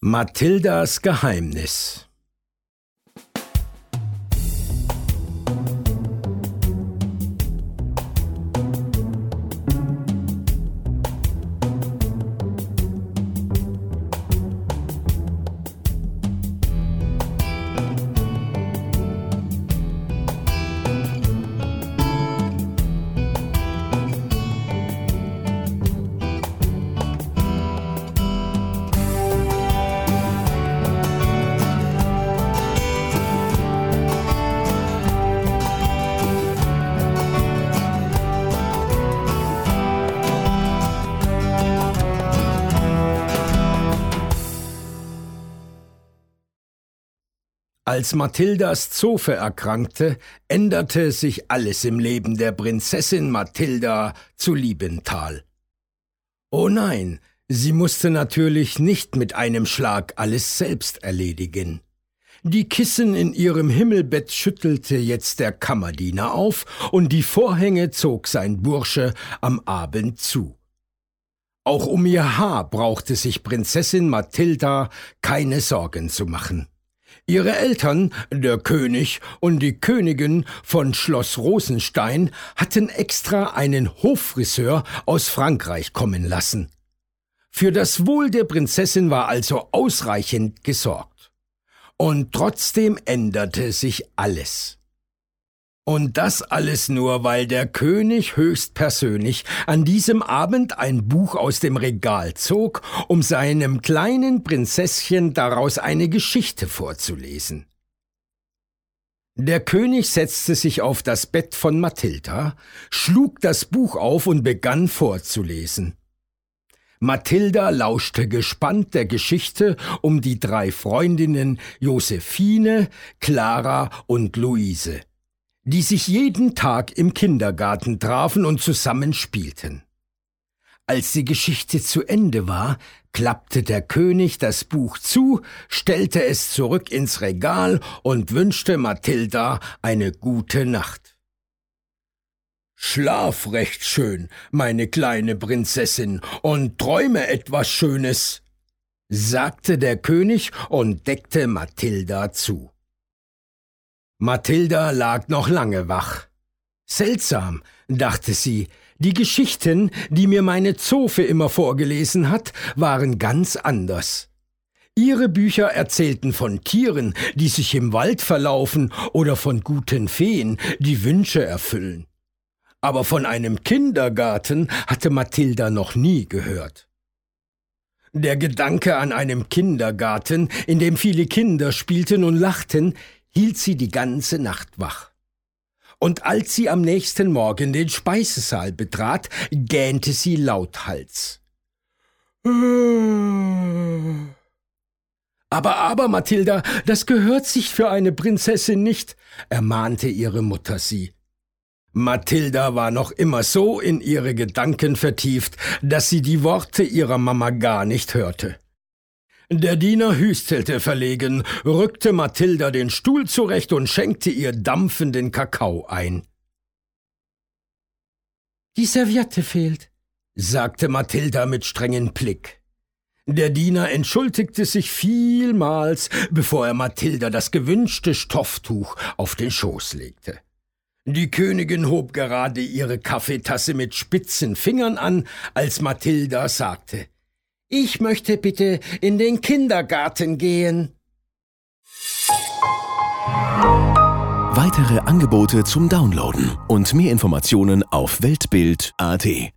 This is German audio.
Mathildas Geheimnis Als Mathildas Zofe erkrankte, änderte sich alles im Leben der Prinzessin Mathilda zu Liebenthal. Oh nein, sie musste natürlich nicht mit einem Schlag alles selbst erledigen. Die Kissen in ihrem Himmelbett schüttelte jetzt der Kammerdiener auf, und die Vorhänge zog sein Bursche am Abend zu. Auch um ihr Haar brauchte sich Prinzessin Mathilda keine Sorgen zu machen. Ihre Eltern, der König und die Königin von Schloss Rosenstein, hatten extra einen Hoffriseur aus Frankreich kommen lassen. Für das Wohl der Prinzessin war also ausreichend gesorgt. Und trotzdem änderte sich alles. Und das alles nur, weil der König höchstpersönlich an diesem Abend ein Buch aus dem Regal zog, um seinem kleinen Prinzesschen daraus eine Geschichte vorzulesen. Der König setzte sich auf das Bett von Mathilda, schlug das Buch auf und begann vorzulesen. Mathilda lauschte gespannt der Geschichte um die drei Freundinnen Josephine, Clara und Luise die sich jeden Tag im Kindergarten trafen und zusammen spielten. Als die Geschichte zu Ende war, klappte der König das Buch zu, stellte es zurück ins Regal und wünschte Mathilda eine gute Nacht. Schlaf recht schön, meine kleine Prinzessin, und träume etwas Schönes, sagte der König und deckte Mathilda zu. Mathilda lag noch lange wach. Seltsam, dachte sie, die Geschichten, die mir meine Zofe immer vorgelesen hat, waren ganz anders. Ihre Bücher erzählten von Tieren, die sich im Wald verlaufen, oder von guten Feen, die Wünsche erfüllen. Aber von einem Kindergarten hatte Mathilda noch nie gehört. Der Gedanke an einem Kindergarten, in dem viele Kinder spielten und lachten, hielt sie die ganze Nacht wach. Und als sie am nächsten Morgen den Speisesaal betrat, gähnte sie lauthals. Aber, aber, Mathilda, das gehört sich für eine Prinzessin nicht, ermahnte ihre Mutter sie. Mathilda war noch immer so in ihre Gedanken vertieft, dass sie die Worte ihrer Mama gar nicht hörte. Der Diener hüstelte verlegen, rückte Mathilda den Stuhl zurecht und schenkte ihr dampfenden Kakao ein. Die Serviette fehlt, sagte Mathilda mit strengem Blick. Der Diener entschuldigte sich vielmals, bevor er Mathilda das gewünschte Stofftuch auf den Schoß legte. Die Königin hob gerade ihre Kaffeetasse mit spitzen Fingern an, als Mathilda sagte ich möchte bitte in den Kindergarten gehen. Weitere Angebote zum Downloaden und mehr Informationen auf Weltbild.at